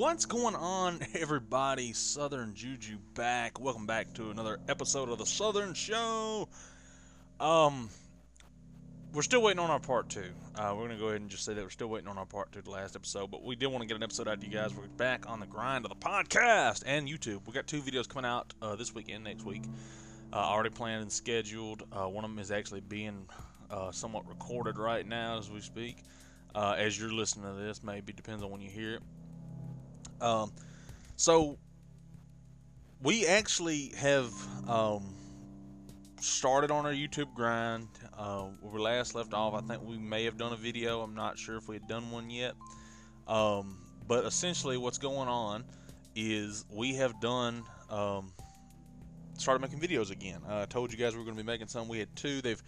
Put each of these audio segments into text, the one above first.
What's going on, everybody? Southern Juju back. Welcome back to another episode of the Southern Show. Um, we're still waiting on our part two. Uh, we're gonna go ahead and just say that we're still waiting on our part two, the last episode. But we did want to get an episode out to you guys. We're back on the grind of the podcast and YouTube. We got two videos coming out uh, this week and next week. Uh, already planned and scheduled. Uh, one of them is actually being uh, somewhat recorded right now as we speak. Uh, as you're listening to this, maybe depends on when you hear it. Um, so we actually have um, started on our YouTube grind. Uh, where we last left off, I think we may have done a video. I'm not sure if we had done one yet. Um, but essentially, what's going on is we have done um, started making videos again. Uh, I told you guys we were going to be making some. We had two. They've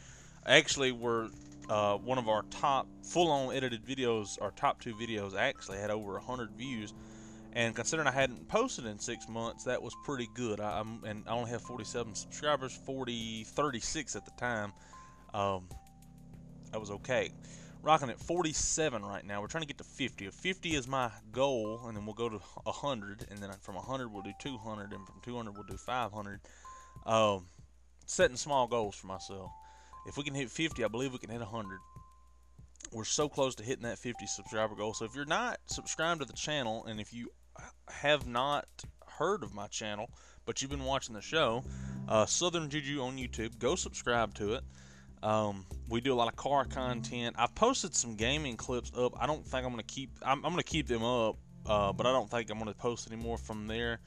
actually were uh, one of our top full-on edited videos. Our top two videos actually had over 100 views and considering I hadn't posted in six months, that was pretty good. I, am and I only have 47 subscribers, 40, 36 at the time. Um, that was okay. Rocking at 47 right now. We're trying to get to 50. If 50 is my goal, and then we'll go to 100, and then from 100 we'll do 200, and from 200 we'll do 500. Um, setting small goals for myself. If we can hit 50, I believe we can hit 100 we're so close to hitting that 50 subscriber goal. So if you're not subscribed to the channel, and if you have not heard of my channel, but you've been watching the show, uh, Southern Juju on YouTube, go subscribe to it. Um, we do a lot of car content. I've posted some gaming clips up. I don't think I'm gonna keep. I'm, I'm gonna keep them up, uh, but I don't think I'm gonna post any more from there.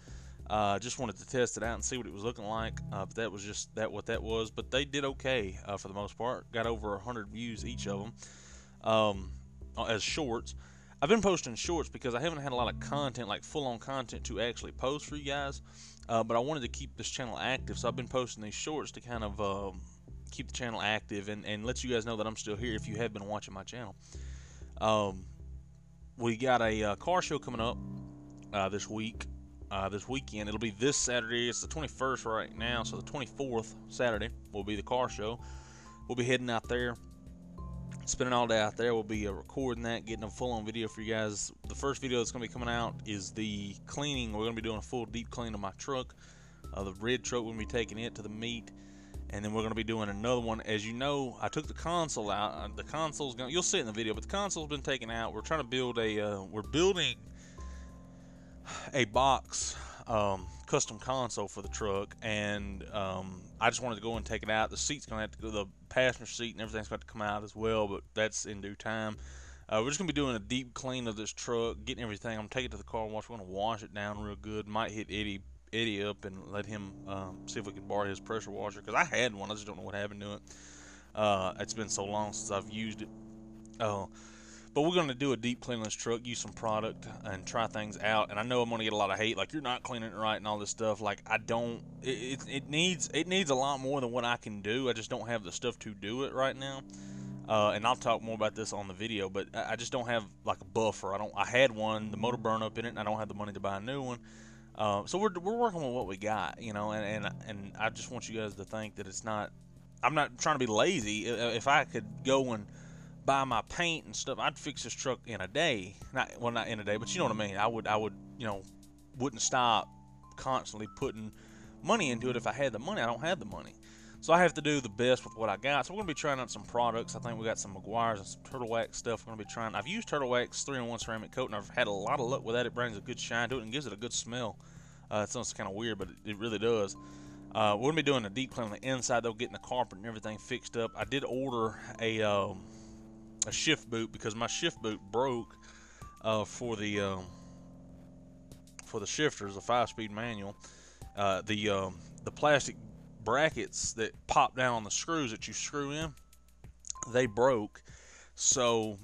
Uh, just wanted to test it out and see what it was looking like. Uh, but that was just that what that was. But they did okay uh, for the most part. Got over 100 views each of them um, as shorts. I've been posting shorts because I haven't had a lot of content, like full on content, to actually post for you guys. Uh, but I wanted to keep this channel active, so I've been posting these shorts to kind of um, keep the channel active and, and let you guys know that I'm still here if you have been watching my channel. Um, we got a uh, car show coming up uh, this week, uh, this weekend. It'll be this Saturday. It's the 21st right now, so the 24th Saturday will be the car show. We'll be heading out there spending all day out there. We'll be uh, recording that, getting a full on video for you guys. The first video that's going to be coming out is the cleaning. We're going to be doing a full deep clean of my truck. Uh, the red truck, we're going to be taking it to the meet. And then we're going to be doing another one. As you know, I took the console out. Uh, the console's going you'll see it in the video, but the console's been taken out. We're trying to build a, uh, we're building a box um, custom console for the truck, and um, I just wanted to go and take it out. The seat's gonna have to go, the passenger seat and everything's got to come out as well, but that's in due time. Uh, we're just gonna be doing a deep clean of this truck, getting everything. I'm taking it to the car wash. We're gonna wash it down real good. Might hit Eddie Eddie up and let him um, see if we can borrow his pressure washer because I had one. I just don't know what happened to it. Uh, it's been so long since I've used it. Uh, but we're going to do a deep clean this truck, use some product, and try things out. And I know I'm going to get a lot of hate, like you're not cleaning it right and all this stuff. Like I don't. It, it, it needs it needs a lot more than what I can do. I just don't have the stuff to do it right now. Uh, and I'll talk more about this on the video, but I just don't have like a buffer. I don't. I had one, the motor burned up in it, and I don't have the money to buy a new one. Uh, so we're, we're working with what we got, you know, and, and and I just want you guys to think that it's not. I'm not trying to be lazy. If I could go and buy my paint and stuff, I'd fix this truck in a day. Not well, not in a day, but you know what I mean. I would, I would, you know, wouldn't stop constantly putting money into it if I had the money. I don't have the money, so I have to do the best with what I got. So we're gonna be trying out some products. I think we got some Meguiar's and some Turtle Wax stuff. We're gonna be trying. I've used Turtle Wax three-in-one ceramic coat, and I've had a lot of luck with that. It brings a good shine to it and gives it a good smell. Uh, it sounds kind of weird, but it, it really does. Uh, we're gonna be doing a deep clean on the inside, though, getting the carpet and everything fixed up. I did order a. Um, a shift boot because my shift boot broke uh, for the um, for the shifters, the five-speed manual. Uh, the um, the plastic brackets that pop down on the screws that you screw in, they broke. So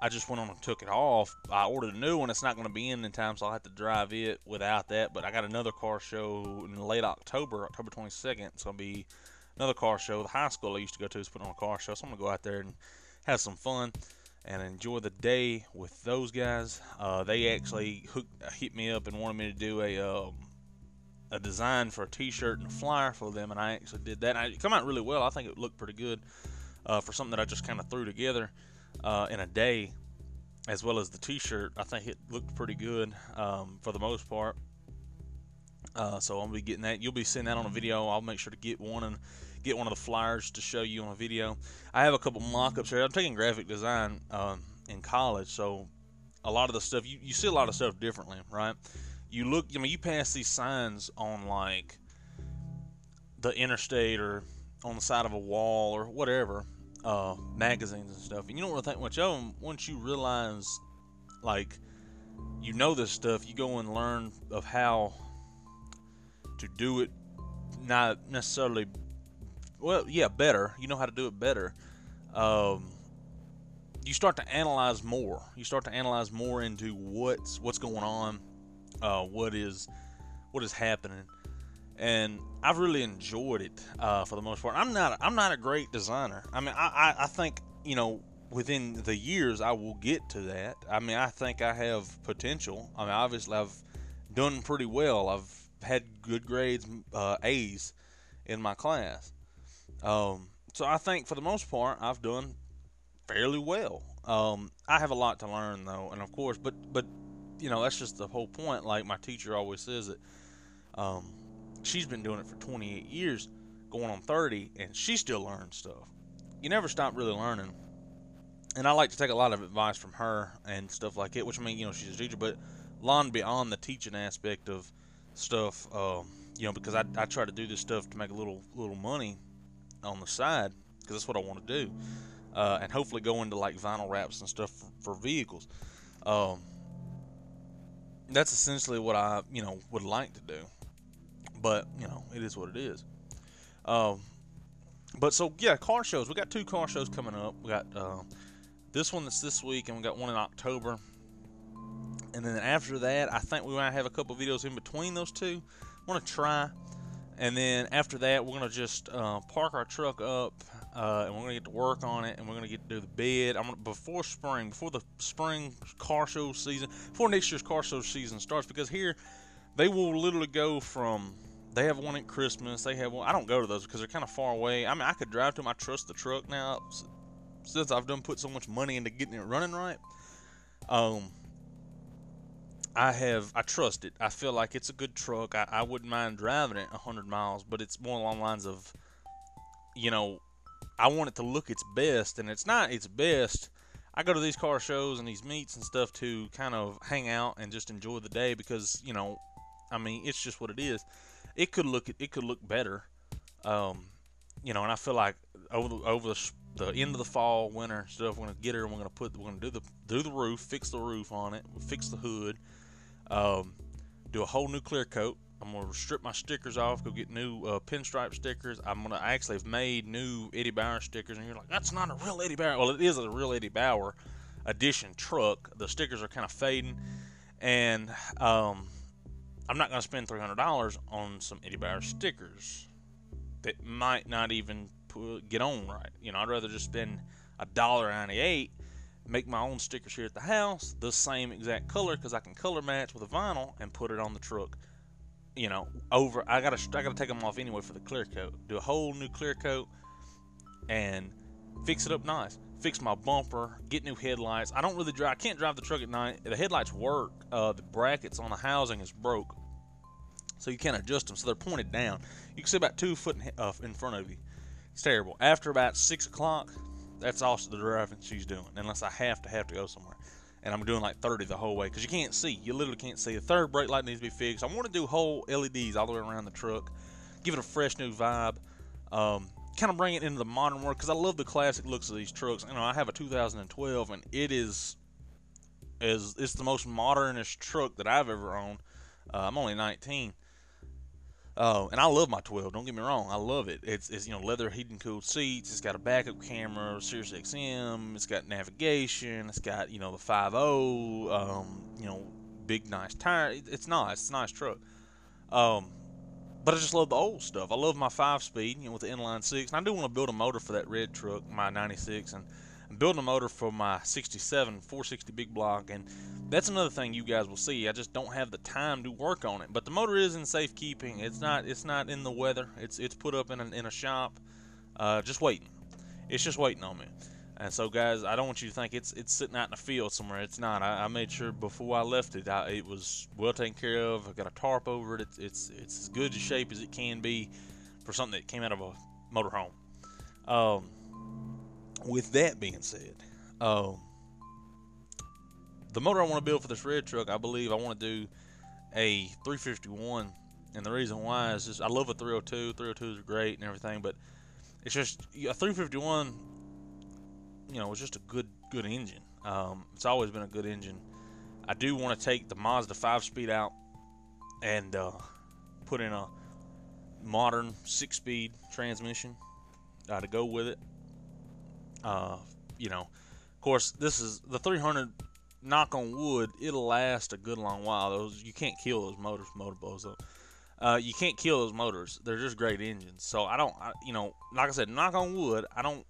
I just went on and took it off. I ordered a new one. It's not going to be in in time, so I'll have to drive it without that. But I got another car show in late October, October 22nd. It's going to be another car show. The high school I used to go to is putting on a car show, so I'm going to go out there and have some fun and enjoy the day with those guys. Uh, they actually hooked, hit me up and wanted me to do a um, a design for a T-shirt and a flyer for them, and I actually did that. And it came out really well. I think it looked pretty good uh, for something that I just kind of threw together uh, in a day. as well as the T-shirt. I think it looked pretty good um, for the most part. Uh, so I'll be getting that. You'll be seeing that on a video. I'll make sure to get one and get one of the flyers to show you on a video. I have a couple mock-ups here. I'm taking graphic design um, in college, so a lot of the stuff you, you see a lot of stuff differently, right? You look, I mean, you pass these signs on like the interstate or on the side of a wall or whatever, uh, magazines and stuff, and you don't really think much of them. Once you realize, like, you know this stuff, you go and learn of how to do it, not necessarily, well, yeah, better. You know how to do it better. Um, you start to analyze more. You start to analyze more into what's what's going on, uh, what is what is happening, and I've really enjoyed it uh, for the most part. I'm not I'm not a great designer. I mean, I, I, I think you know within the years I will get to that. I mean, I think I have potential. I mean, obviously I've done pretty well. I've had good grades, uh, A's in my class. Um, so I think for the most part I've done fairly well. Um, I have a lot to learn though, and of course, but but you know that's just the whole point. Like my teacher always says it. Um, she's been doing it for 28 years, going on 30, and she still learns stuff. You never stop really learning. And I like to take a lot of advice from her and stuff like it, which I mean, you know, she's a teacher, but long beyond the teaching aspect of stuff, um, you know, because I, I try to do this stuff to make a little little money on the side because that's what I want to do uh, and hopefully go into like vinyl wraps and stuff for, for vehicles. Um, that's essentially what I, you know, would like to do. But you know, it is what it is. Um, but so yeah, car shows. We got two car shows coming up. We got uh, this one that's this week, and we got one in October. And then after that, I think we might have a couple videos in between those two. I want to try. And then after that, we're gonna just uh, park our truck up uh, and we're gonna get to work on it, and we're gonna get to do the bed. I'm gonna before spring, before the spring car show season, before next year's car show season starts, because here they will literally go from they have one at Christmas, they have one. I don't go to those because they're kind of far away. I mean, I could drive to them. I trust the truck now since I've done put so much money into getting it running right. Um, I have I trust it. I feel like it's a good truck. I, I wouldn't mind driving it 100 miles, but it's more along lines of, you know, I want it to look its best, and it's not its best. I go to these car shows and these meets and stuff to kind of hang out and just enjoy the day because you know, I mean, it's just what it is. It could look it could look better, um, you know, and I feel like over the, over the, the end of the fall, winter stuff, we're gonna get her and we're gonna put we're gonna do the do the roof, fix the roof on it, fix the hood, um, do a whole new clear coat, I'm gonna strip my stickers off, go get new uh, pinstripe stickers. I'm gonna actually have made new Eddie Bauer stickers, and you're like, that's not a real Eddie Bauer. Well, it is a real Eddie Bauer edition truck. The stickers are kind of fading, and um, I'm not gonna spend $300 on some Eddie Bauer stickers that might not even put, get on right. You know, I'd rather just spend a dollar ninety-eight make my own stickers here at the house, the same exact color because I can color match with a vinyl and put it on the truck you know, over. I gotta I gotta take them off anyway for the clear coat. Do a whole new clear coat and fix it up nice. Fix my bumper, get new headlights. I don't really drive. I can't drive the truck at night. The headlights work. Uh, the brackets on the housing is broke, so you can't adjust them. So they're pointed down. You can see about two foot in, uh, in front of you. It's terrible. After about six o'clock, that's also the driving she's doing, unless I have to have to go somewhere and I'm doing like 30 the whole way because you can't see. You literally can't see. The third brake light needs to be fixed. I want to do whole LEDs all the way around the truck, give it a fresh new vibe, um, kind of bring it into the modern world because I love the classic looks of these trucks. You know, I have a 2012 and it is is it's the most modernish truck that I've ever owned. Uh, I'm only 19. Uh, and I love my 12. Don't get me wrong, I love it. It's, it's you know leather heated cooled seats. It's got a backup camera, Sirius XM. It's got navigation. It's got you know the 5.0. Um, you know, big nice tire. It's nice. It's a nice truck. Um, but I just love the old stuff. I love my five speed, you know, with the inline six. And I do want to build a motor for that red truck, my 96, and I'm building a motor for my 67 460 big block, and that's another thing you guys will see. I just don't have the time to work on it. But the motor is in safekeeping. It's not. It's not in the weather. It's it's put up in a, in a shop, uh, just waiting. It's just waiting on me. And so, guys, I don't want you to think it's it's sitting out in the field somewhere. It's not. I, I made sure before I left it, I, it was well taken care of. I got a tarp over it. It's, it's it's as good a shape as it can be for something that came out of a motorhome. Um, with that being said, um, the motor I want to build for this red truck, I believe I want to do a 351, and the reason why is just I love a 302. 302s are great and everything, but it's just a 351 you know, it's just a good good engine. Um, it's always been a good engine. I do want to take the Mazda 5-speed out and uh, put in a modern six-speed transmission uh, to go with it. Uh, you know, of course, this is the 300. Knock on wood, it'll last a good long while. Those you can't kill those motors, motor blows up. Uh, you can't kill those motors. They're just great engines. So I don't, I, you know, like I said, knock on wood. I don't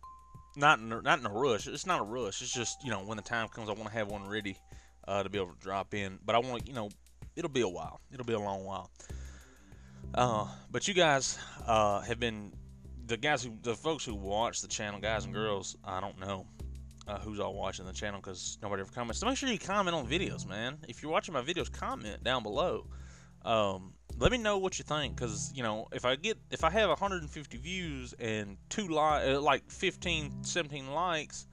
not in, not in a rush. It's not a rush. It's just you know when the time comes, I want to have one ready uh, to be able to drop in. But I want you know, it'll be a while. It'll be a long while. Uh, but you guys uh, have been the guys who the folks who watch the channel, guys and girls. I don't know uh, who's all watching the channel because nobody ever comments. So make sure you comment on videos, man. If you're watching my videos, comment down below. Um, let me know what you think because you know if i get if i have 150 views and two li- uh, like 15 17 likes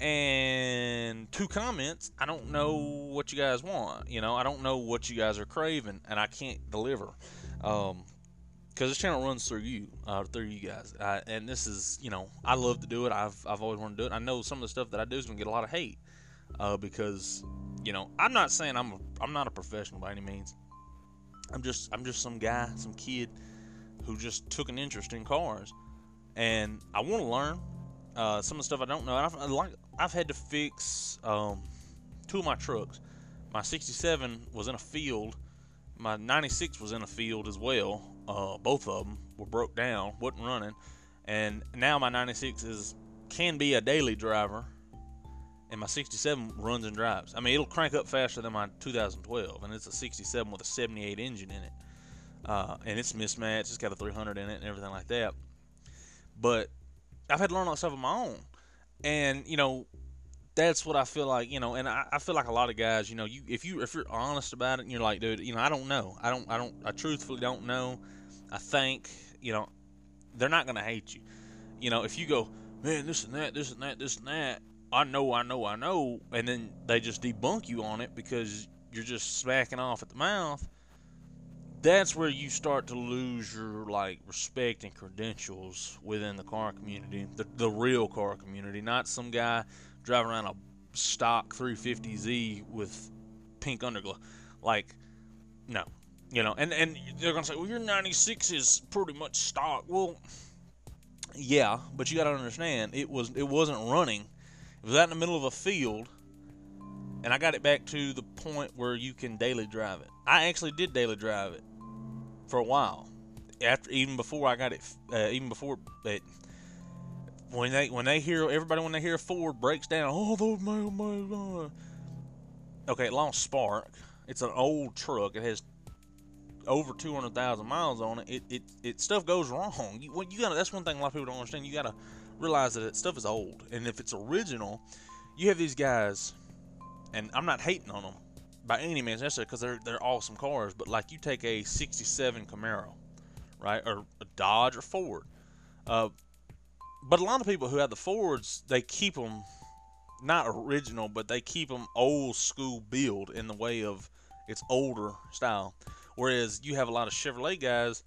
and two comments i don't know what you guys want you know i don't know what you guys are craving and i can't deliver um because this channel runs through you uh, through you guys and this is you know i love to do it i've, I've always wanted to do it i know some of the stuff that i do is to get a lot of hate uh, because you know i'm not saying i'm a, i'm not a professional by any means I'm just I'm just some guy, some kid who just took an interest in cars, and I want to learn uh, some of the stuff I don't know. I've like I've had to fix um, two of my trucks. My '67 was in a field. My '96 was in a field as well. Uh, both of them were broke down, wasn't running, and now my '96 is can be a daily driver and my 67 runs and drives. I mean, it'll crank up faster than my 2012, and it's a 67 with a 78 engine in it, uh, and it's mismatched. It's got a 300 in it and everything like that. But I've had to learn all stuff on my own, and you know, that's what I feel like. You know, and I, I feel like a lot of guys. You know, you if you if you're honest about it, and you're like, dude, you know, I don't know. I don't. I don't. I truthfully don't know. I think you know, they're not gonna hate you. You know, if you go, man, this and that, this and that, this and that I know, I know, I know, and then they just debunk you on it because you're just smacking off at the mouth. That's where you start to lose your like respect and credentials within the car community, the, the real car community, not some guy driving around a stock 350Z with pink underglow. Like, no, you know, and and they're gonna say, well, your 96 is pretty much stock. Well, yeah, but you got to understand, it was it wasn't running it was out in the middle of a field, and I got it back to the point where you can daily drive it. I actually did daily drive it for a while, after even before I got it, uh, even before it. When they when they hear everybody when they hear Ford breaks down, oh those my my. Okay, it lost spark. It's an old truck. It has over 200,000 miles on it. It, it, it stuff goes wrong. You, you got that's one thing a lot of people don't understand. You got to realize that stuff is old, and if it's original, you have these guys, and I'm not hating on them by any means necessary because they're they're awesome cars. But like you take a '67 Camaro, right, or a Dodge or Ford, uh, but a lot of people who have the Fords, they keep them not original, but they keep them old school build in the way of its older style. Whereas you have a lot of Chevrolet guys,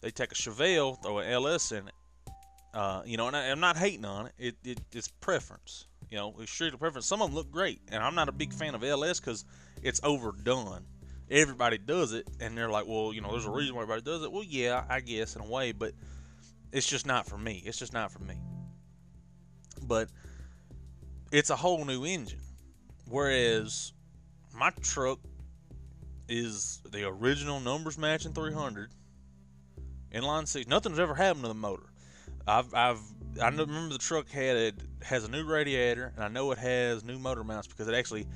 they take a Chevelle, throw an LS in it, uh, you know, and I, am not hating on it. It, it. It's preference. You know, it's strictly preference. Some of them look great, and I'm not a big fan of LS because it's overdone. Everybody does it, and they're like, well, you know, there's a reason why everybody does it. Well, yeah, I guess in a way, but it's just not for me. It's just not for me. But it's a whole new engine, whereas my truck is the original numbers matching 300 inline six. Nothing's ever happened to the motor. I've I've I remember the truck had it has a new radiator, and I know it has new motor mounts because it actually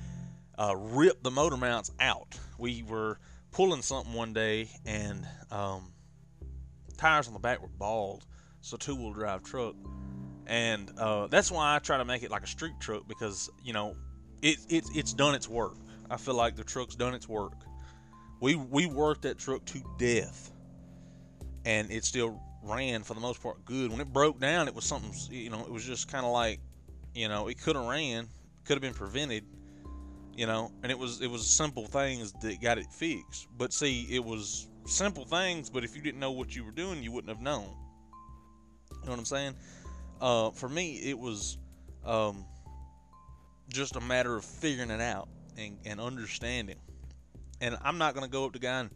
uh, ripped the motor mounts out. We were pulling something one day, and um, tires on the back were bald. So two wheel drive truck, and uh, that's why I try to make it like a street truck because you know it, it it's done its work. I feel like the truck's done its work. We we worked that truck to death, and it still ran for the most part good. When it broke down, it was something you know it was just kind of like you know it could have ran, could have been prevented, you know, and it was it was simple things that got it fixed. But see, it was simple things, but if you didn't know what you were doing, you wouldn't have known. You know what I'm saying? Uh, for me, it was um, just a matter of figuring it out and, and understanding. And I'm not gonna go up to guy and,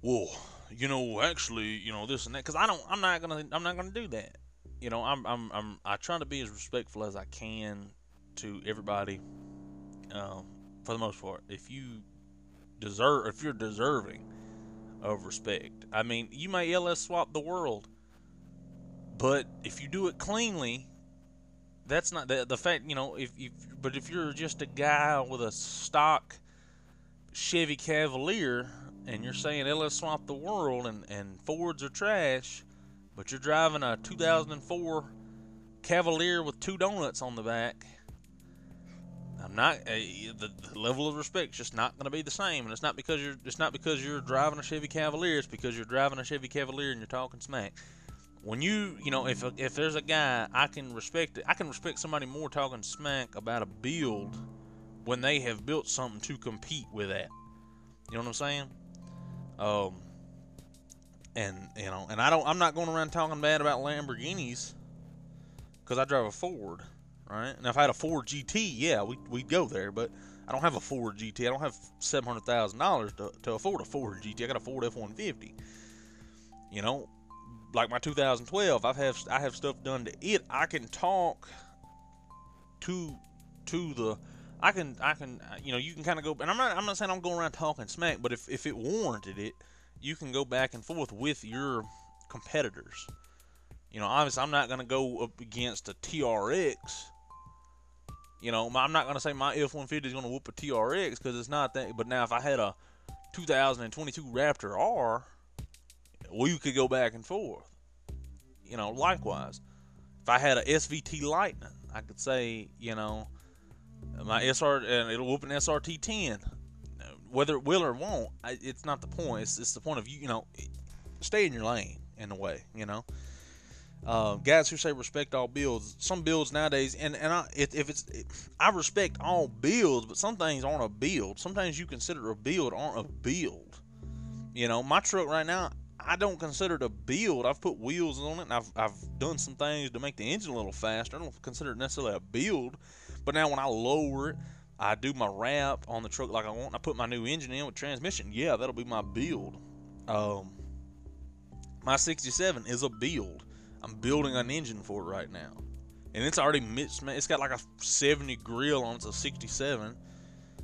well, you know, actually, you know, this and that, because I don't, I'm not gonna, I'm not gonna do that. You know, I'm, I'm, I'm, I try to be as respectful as I can to everybody. Um, for the most part, if you deserve, if you're deserving of respect, I mean, you may LS swap the world, but if you do it cleanly, that's not the the fact. You know, if if but if you're just a guy with a stock Chevy Cavalier and you're saying LS swap the world and and Fords are trash, but you're driving a 2004 Cavalier with two donuts on the back. I'm not uh, the, the, level of respect's just not going to be the same, and it's not because you're it's not because you're driving a Chevy Cavalier. It's because you're driving a Chevy Cavalier and you're talking smack when you you know if if there's a guy I can respect it, I can respect somebody more talking smack about a build when they have built something to compete with that. You know what I'm saying? Um, and you know, and I don't. I'm not going around talking bad about Lamborghinis because I drive a Ford, right? And if I had a Ford GT, yeah, we we'd go there. But I don't have a Ford GT. I don't have seven hundred thousand dollars to afford a Ford GT. I got a Ford F-150. You know, like my 2012, I have I have stuff done to it. I can talk to to the I can I can uh, you know you can kind of go and I'm not I'm not saying I'm going around talking smack, but if if it warranted it, you can go back and forth with your competitors. You know, obviously I'm not going to go up against a TRX. You know, I'm not going to say my F150 is going to whoop a TRX because it's not that. But now if I had a 2022 Raptor R we could go back and forth. You know, likewise, if I had a SVT Lightning, I could say, you know, my SR and it'll an SRT 10. Whether it will or won't, it's not the point. It's, it's the point of you, you know, stay in your lane in a way, you know. Uh, guys who say respect all builds, some builds nowadays, and and I, if, if it's, I respect all builds, but some things aren't a build. Sometimes you consider a build aren't a build. You know, my truck right now, I don't consider it a build. I've put wheels on it and I've, I've done some things to make the engine a little faster. I don't consider it necessarily a build. But now when I lower it, I do my wrap on the truck like I want. I put my new engine in with transmission. Yeah, that'll be my build. Um, my 67 is a build. I'm building an engine for it right now. And it's already mixed. It's got like a 70 grill on it. It's a 67.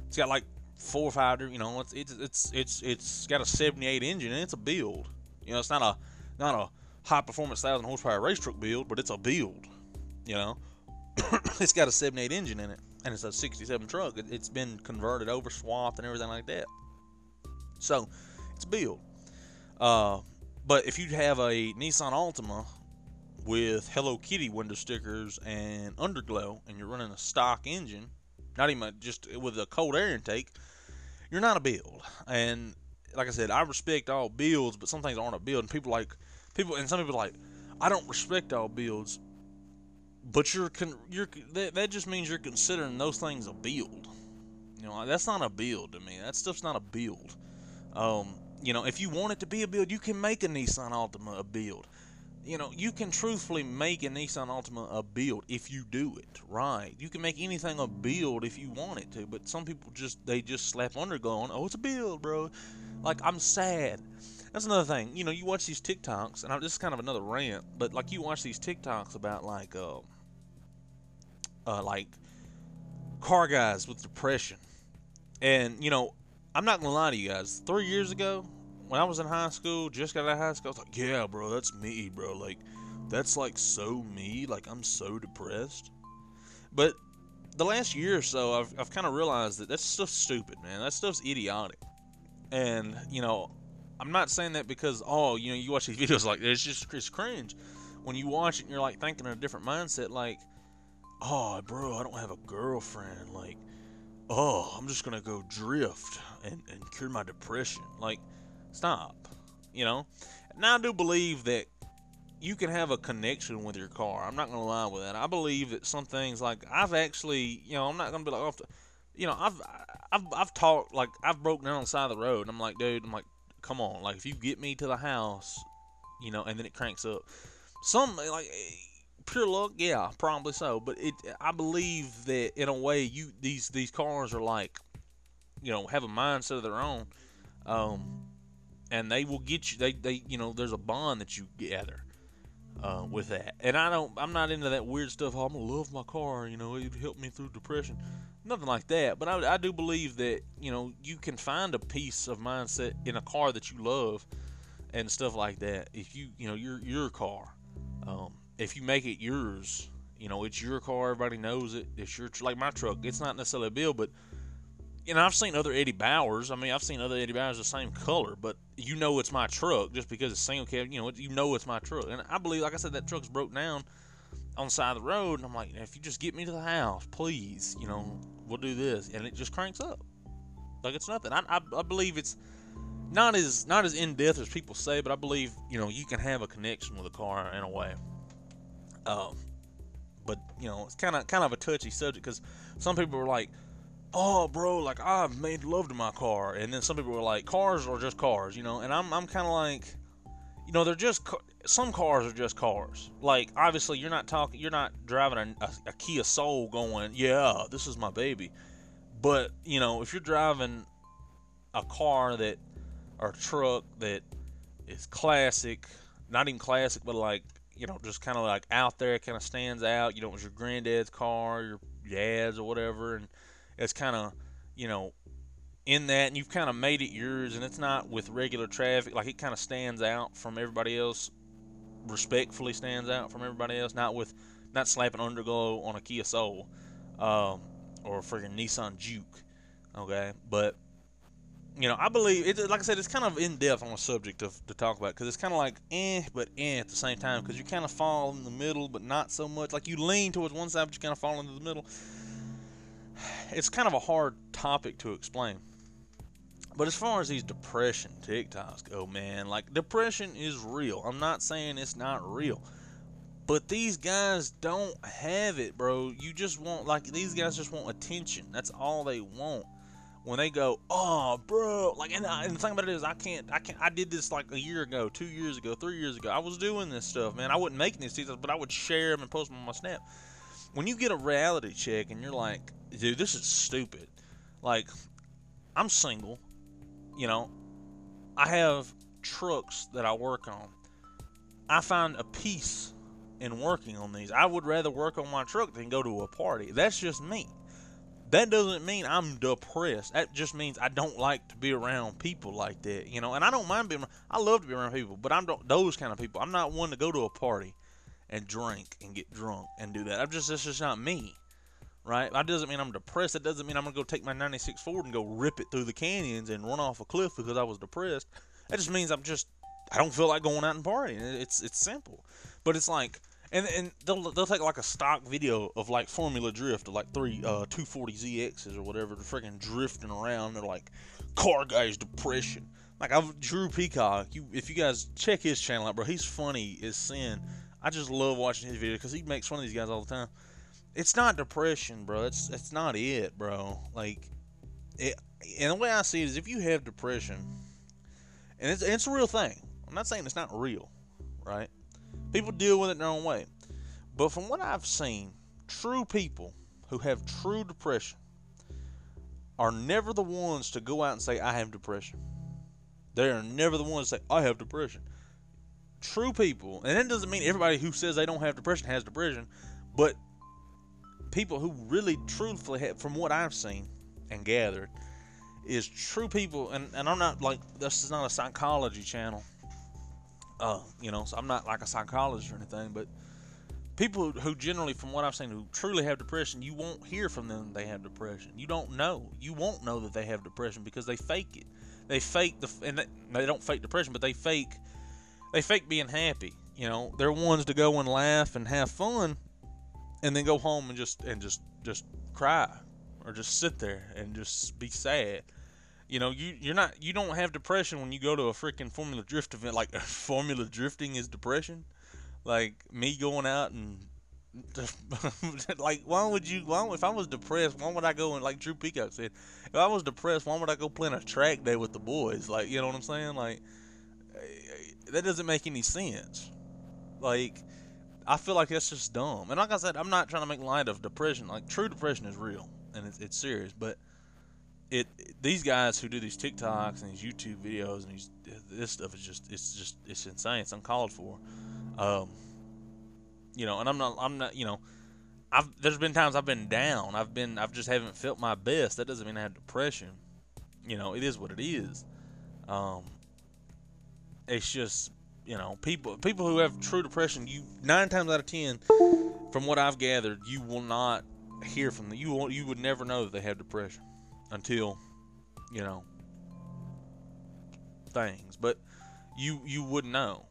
It's got like four or five, you know, it's it's it's it's it's got a 78 engine and it's a build. You know, it's not a not a high performance thousand horsepower race truck build, but it's a build. You know, it's got a 78 engine in it, and it's a 67 truck. It, has been converted over, swapped, and everything like that. So, it's a build. Uh, but if you have a Nissan Altima with Hello Kitty window stickers and underglow, and you're running a stock engine, not even just with a cold air intake, you're not a build. And like I said, I respect all builds, but some things aren't a build. And people like people, and some people like, I don't respect all builds, but you're con- you're that, that just means you're considering those things a build. You know, that's not a build to me. That stuff's not a build. Um, you know, if you want it to be a build, you can make a Nissan Altima a build. You know, you can truthfully make a Nissan Altima a build if you do it right. You can make anything a build if you want it to, but some people just they just slap under going, "Oh, it's a build, bro." Like I'm sad. That's another thing. You know, you watch these TikToks, and I, this is kind of another rant, but like you watch these TikToks about like, uh, uh, like car guys with depression, and you know, I'm not gonna lie to you guys. Three years ago, when I was in high school, just got out of high school, I was like, yeah, bro, that's me, bro. Like, that's like so me. Like, I'm so depressed. But the last year or so, I've, I've kind of realized that that stuff's stupid, man. That stuff's idiotic. And, you know, I'm not saying that because, oh, you know, you watch these videos like it's just it's cringe. when you watch it, and you're like thinking in a different mindset, like, oh, bro, I don't have a girlfriend. Like, oh, I'm just gonna go drift and, and cure my depression. Like, stop. You know? Now I do believe that you can have a connection with your car. I'm not gonna lie with that. I believe that some things like I've actually, you know, I'm not gonna be like oh, off the, you know, I've I've I've talked like I've broken down on the side of the road and I'm like, dude, I'm like, come on, like if you get me to the house, you know, and then it cranks up. Some like pure luck, yeah, probably so. But it, I believe that in a way, you these these cars are like, you know, have a mindset of their own, um, and they will get you. They they you know, there's a bond that you gather. Uh, with that, and I don't, I'm not into that weird stuff. Oh, I'm gonna love my car, you know, it helped me through depression, nothing like that. But I, I do believe that you know you can find a piece of mindset in a car that you love, and stuff like that. If you, you know, your your car, um, if you make it yours, you know, it's your car. Everybody knows it. It's your like my truck. It's not necessarily a bill, but you know, I've seen other Eddie Bauers. I mean, I've seen other Eddie Bauers the same color, but you know it's my truck just because it's single cab. You know, you know it's my truck, and I believe, like I said, that truck's broke down on the side of the road, and I'm like, if you just get me to the house, please, you know, we'll do this, and it just cranks up like it's nothing. I, I, I believe it's not as not as in depth as people say, but I believe you know you can have a connection with a car in a way. Um, but you know, it's kind of kind of a touchy subject because some people are like, "Oh, bro, like I've made love to my car," and then some people are like, "Cars are just cars," you know. And I'm I'm kind of like, you know, they're just some cars are just cars. Like obviously, you're not talking, you're not driving a, a, a Kia Soul going, "Yeah, this is my baby." But you know, if you're driving a car that or a truck that is classic, not even classic, but like you know, just kind of like out there, it kind of stands out. You know, it was your granddad's car, your dad's or whatever, and it's kind of, you know, in that, and you've kind of made it yours, and it's not with regular traffic. Like it kind of stands out from everybody else, respectfully stands out from everybody else, not with, not slapping underglow on a Kia Soul, um, or a freaking Nissan Juke, okay, but you know, I believe it. Like I said, it's kind of in depth on a subject to, to talk about because it's kind of like eh, but eh at the same time because you kind of fall in the middle, but not so much. Like you lean towards one side, but you kind of fall into the middle. It's kind of a hard topic to explain. But as far as these depression TikToks go, man, like depression is real. I'm not saying it's not real. But these guys don't have it, bro. You just want like these guys just want attention. That's all they want when they go, oh, bro, like, and, I, and the thing about it is, I can't, I can't, I did this like a year ago, two years ago, three years ago. I was doing this stuff, man. I wasn't making these TikToks, but I would share them and post them on my Snap. When you get a reality check and you're like, dude, this is stupid. Like, I'm single, you know, I have trucks that I work on. I find a peace in working on these. I would rather work on my truck than go to a party. That's just me that doesn't mean I'm depressed. That just means I don't like to be around people like that, you know. And I don't mind being. I love to be around people, but I'm those kind of people. I'm not one to go to a party and drink and get drunk and do that. I'm just that's just not me, right? That doesn't mean I'm depressed. That doesn't mean I'm gonna go take my '96 Ford and go rip it through the canyons and run off a cliff because I was depressed. That just means I'm just I don't feel like going out and partying. It's it's simple, but it's like and and they'll they'll take like a stock video of like Formula Drift of like three uh 240 ZXs or whatever, they're freaking drifting around. They're like car guys depression. Like I've Drew Peacock. You if you guys check his channel out, bro, he's funny as sin. I just love watching his videos because he makes fun of these guys all the time. It's not depression, bro. It's it's not it, bro. Like, it, and the way I see it is, if you have depression, and it's it's a real thing. I'm not saying it's not real, right? People deal with it their own way. But from what I've seen, true people who have true depression are never the ones to go out and say, I have depression. They are never the ones to say, I have depression. True people, and that doesn't mean everybody who says they don't have depression has depression, but people who really truthfully have, from what I've seen and gathered, is true people, and, and I'm not like, this is not a psychology channel uh, you know, so I'm not like a psychologist or anything, but people who generally, from what I've seen, who truly have depression, you won't hear from them they have depression. You don't know. You won't know that they have depression because they fake it. They fake the, and they don't fake depression, but they fake, they fake being happy. You know, they're ones to go and laugh and have fun, and then go home and just and just just cry or just sit there and just be sad. You know, you you're not you don't have depression when you go to a freaking Formula Drift event. Like Formula drifting is depression. Like me going out and like why would you why if I was depressed why would I go and like Drew Peacock said if I was depressed why would I go plan a track day with the boys? Like you know what I'm saying? Like eh, that doesn't make any sense. Like I feel like that's just dumb. And like I said I'm not trying to make light of depression. Like true depression is real and it's, it's serious but it these guys who do these TikToks and these YouTube videos and these this stuff is just it's just it's insane it's uncalled for um you know, and I'm not, I'm not, you know, I've there's been times I've been down. I've been, I've just haven't felt my best. That doesn't mean I have depression. You know, it is what it is. Um, it's just, you know, people, people who have true depression, you nine times out of ten, from what I've gathered, you will not hear from them. You will, you would never know that they have depression until, you know, things. But you, you wouldn't know,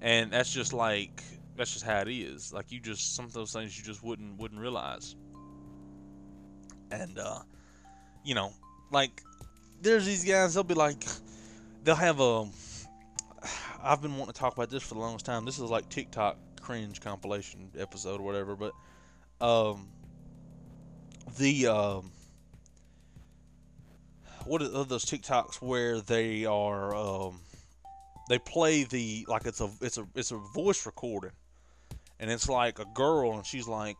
and that's just like that's just how it is. Like you just some of those things you just wouldn't wouldn't realize. And uh, you know, like there's these guys. They'll be like, they'll have a. I've been wanting to talk about this for the longest time. This is like TikTok cringe compilation episode or whatever, but um, the um, what are those TikToks where they are um, they play the like it's a it's a it's a voice recording and it's like a girl, and she's like,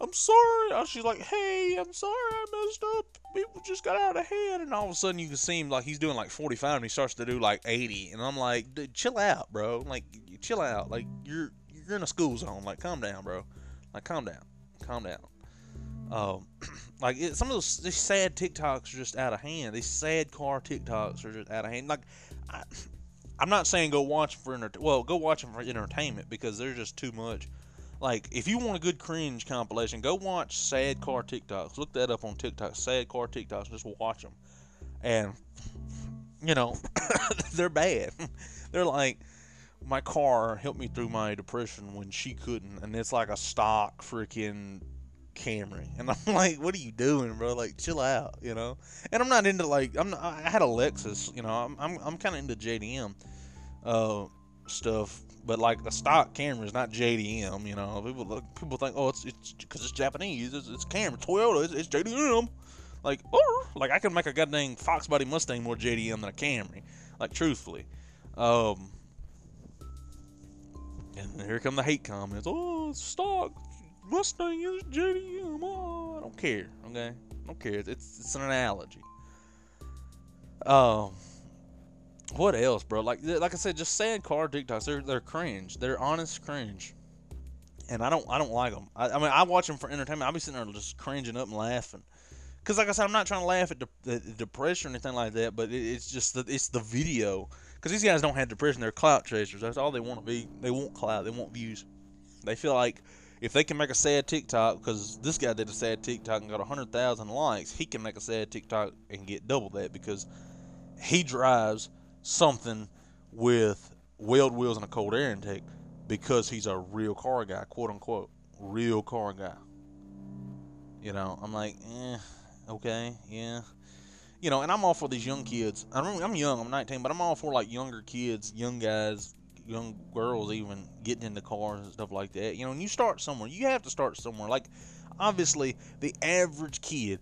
"I'm sorry." Uh, she's like, "Hey, I'm sorry, I messed up. People just got out of hand." And all of a sudden, you can see him like he's doing like 45, and he starts to do like 80, and I'm like, "Dude, "Chill out, bro. Like, chill out. Like, you're you're in a school zone. Like, calm down, bro. Like, calm down, calm down." Um, like it, some of those these sad TikToks are just out of hand. These sad car TikToks are just out of hand. Like, I, I'm not saying go watch for enter- well, go watch them for entertainment because they're just too much. Like, if you want a good cringe compilation, go watch sad car TikToks. Look that up on TikTok. Sad car TikToks. Just watch them, and you know they're bad. they're like my car helped me through my depression when she couldn't, and it's like a stock freaking Camry, and I'm like, what are you doing, bro? Like, chill out, you know. And I'm not into like I'm. Not, I had a Lexus, you know. I'm I'm, I'm kind of into JDM uh, stuff, but like the stock Camry is not JDM. You know, people look, people think, oh, it's it's because it's Japanese. It's, it's Camry, Toyota. It's, it's JDM. Like, oh, like I can make a goddamn Fox Body Mustang more JDM than a Camry. Like, truthfully. Um, and here come the hate comments. Oh, stock Mustang is JDM. Oh, I don't care. Okay, I don't care. It's it's an analogy. Um what else, bro? Like like I said, just sad car TikToks. They're they're cringe. They're honest cringe, and I don't I don't like them. I, I mean, I watch them for entertainment. I'll be sitting there just cringing up and laughing. Cause like I said, I'm not trying to laugh at the, the depression or anything like that, but it, it's just the, it's the video. Cause these guys don't have depression; they're clout chasers. That's all they want to be. They want clout. They want views. They feel like if they can make a sad TikTok, because this guy did a sad TikTok and got hundred thousand likes, he can make a sad TikTok and get double that because he drives something with weld wheels and a cold air intake because he's a real car guy, quote unquote, real car guy. You know, I'm like, eh, okay, yeah. You know, and I'm all for these young kids. I'm, I'm young, I'm 19, but I'm all for like younger kids, young guys, young girls even getting into cars and stuff like that. You know, and you start somewhere. You have to start somewhere. Like, obviously, the average kid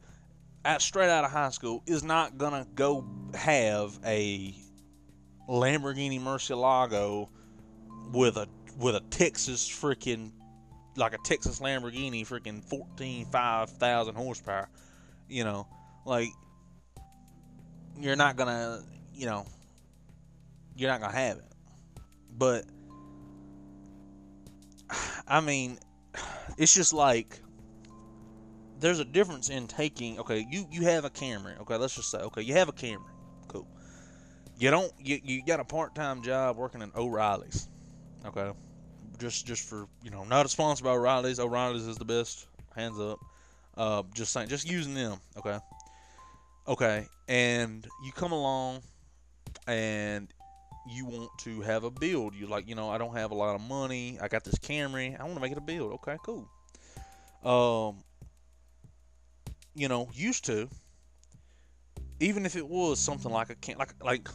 at straight out of high school is not gonna go have a Lamborghini Murcielago with a with a Texas freaking like a Texas Lamborghini freaking 14 5000 horsepower you know like you're not gonna you know you're not gonna have it but I mean it's just like there's a difference in taking okay you you have a camera okay let's just say okay you have a camera cool. You don't you, you got a part-time job working in O'Reilly's okay just just for you know not a sponsor by O'Reilly's O'Reilly's is the best hands up uh, just saying just using them okay. Okay and you come along and you want to have a build. You like, you know, I don't have a lot of money. I got this Camry. I want to make it a build. Okay, cool. Um, you know, used to, even if it was something like a can like like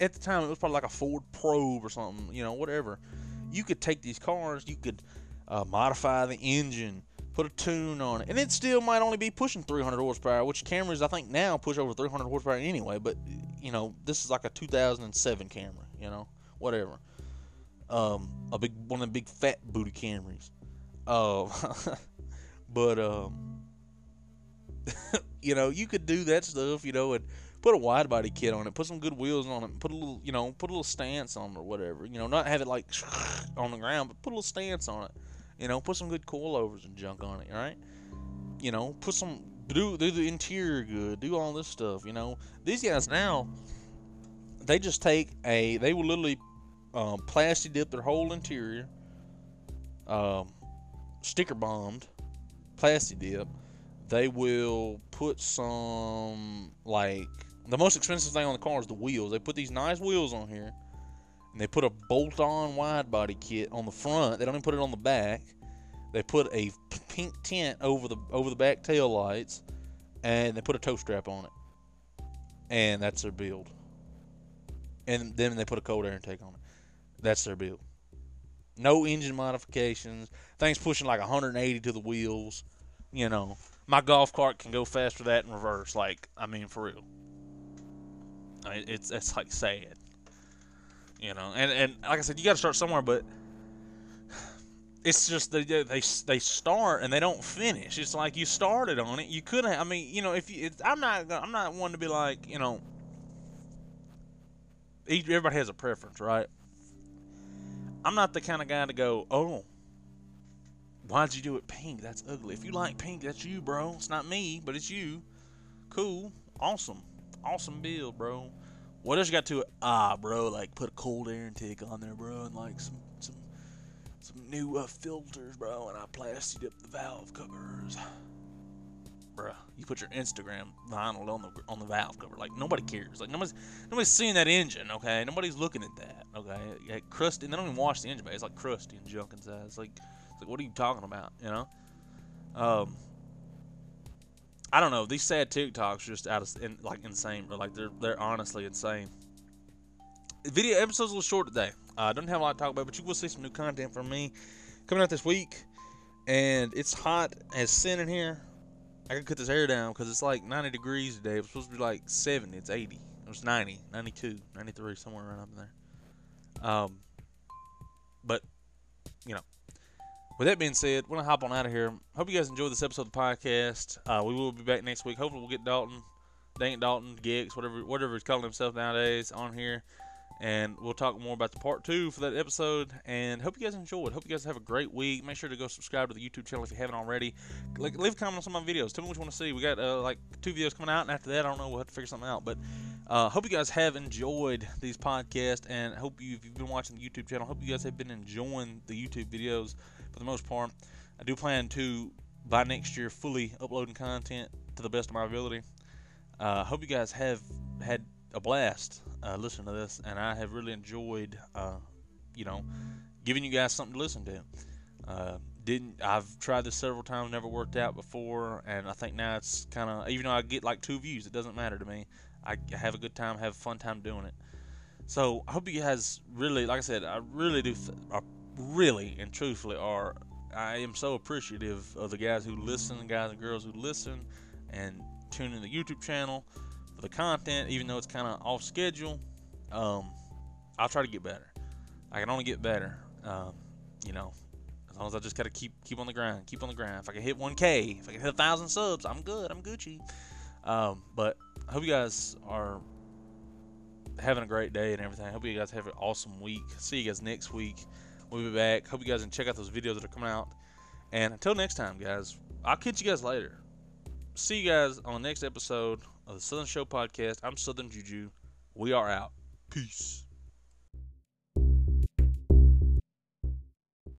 at the time it was probably like a Ford Probe or something, you know, whatever. You could take these cars, you could uh, modify the engine, put a tune on it, and it still might only be pushing 300 horsepower, which Camrys I think now push over 300 horsepower anyway. But you know, this is like a 2007 Camry, you know, whatever. Um, a big one of the big fat booty Camrys. Uh, but um, you know, you could do that stuff, you know, and put a wide body kit on it, put some good wheels on it, put a little, you know, put a little stance on it or whatever. You know, not have it like on the ground, but put a little stance on it. You know, put some good coilovers and junk on it, right? You know, put some do do the interior good, do all this stuff. You know, these guys now they just take a they will literally um, plastic dip their whole interior, um, sticker bombed, plastic dip. They will put some like the most expensive thing on the car is the wheels. They put these nice wheels on here, and they put a bolt-on wide body kit on the front. They don't even put it on the back. They put a pink tint over the over the back tail lights, and they put a tow strap on it, and that's their build. And then they put a cold air intake on it. That's their build. No engine modifications. Things pushing like 180 to the wheels. You know, my golf cart can go faster that in reverse. Like, I mean, for real. It's it's like sad, you know. And and like I said, you got to start somewhere, but it's just they they they start and they don't finish. It's like you started on it. You couldn't. I mean, you know, if you, I'm not I'm not one to be like, you know, everybody has a preference, right? I'm not the kind of guy to go, oh, why'd you do it pink? That's ugly. If you like pink, that's you, bro. It's not me, but it's you. Cool, awesome awesome build, bro. What else you got to it? Ah, bro, like put a cold air intake on there, bro, and like some some some new uh, filters, bro, and I plastied up the valve covers. Bruh, you put your Instagram vinyl on the on the valve cover. Like nobody cares. Like nobody's nobody's seeing that engine. Okay, nobody's looking at that. Okay, like crusty. And they don't even wash the engine bay. It's like crusty and junk inside. It's like it's like what are you talking about? You know. Um, I don't know. These sad TikToks are just out of in, like insane, but like they're they're honestly insane. Video episode's a little short today. I uh, don't have a lot to talk about, but you will see some new content from me coming out this week. And it's hot as sin in here. I can cut this hair down because it's like 90 degrees today. It's supposed to be like 70. It's 80. It was 90, 92, 93, somewhere around up in there. Um, but you know, with that being said, we're gonna hop on out of here. Hope you guys enjoyed this episode of the podcast. Uh, we will be back next week. Hopefully, we'll get Dalton, Dang Dalton, Gex, whatever whatever he's calling himself nowadays, on here, and we'll talk more about the part two for that episode. And hope you guys enjoyed. Hope you guys have a great week. Make sure to go subscribe to the YouTube channel if you haven't already. Like, leave a comment on some of my videos. Tell me what you want to see. We got uh, like two videos coming out, and after that, I don't know. We'll have to figure something out. But uh, hope you guys have enjoyed these podcasts, and hope you, if you've been watching the YouTube channel, hope you guys have been enjoying the YouTube videos for the most part. I do plan to, by next year, fully uploading content to the best of my ability. Uh, hope you guys have had a blast uh, listening to this, and I have really enjoyed, uh, you know, giving you guys something to listen to. Uh, didn't I've tried this several times, never worked out before, and I think now it's kind of even though I get like two views, it doesn't matter to me. I have a good time, have a fun time doing it. So I hope you guys really, like I said, I really do, I really and truthfully are I am so appreciative of the guys who listen, the guys and girls who listen and tune in the YouTube channel the content, even though it's kind of off schedule. Um, I'll try to get better. I can only get better. Um, you know, as long as I just gotta keep keep on the grind, keep on the grind. If I can hit 1K, if I can hit a thousand subs, I'm good. I'm Gucci. Um, but I hope you guys are having a great day and everything. I hope you guys have an awesome week. See you guys next week. We'll be back. Hope you guys can check out those videos that are coming out. And until next time, guys, I'll catch you guys later. See you guys on the next episode of the Southern Show Podcast. I'm Southern Juju. We are out. Peace.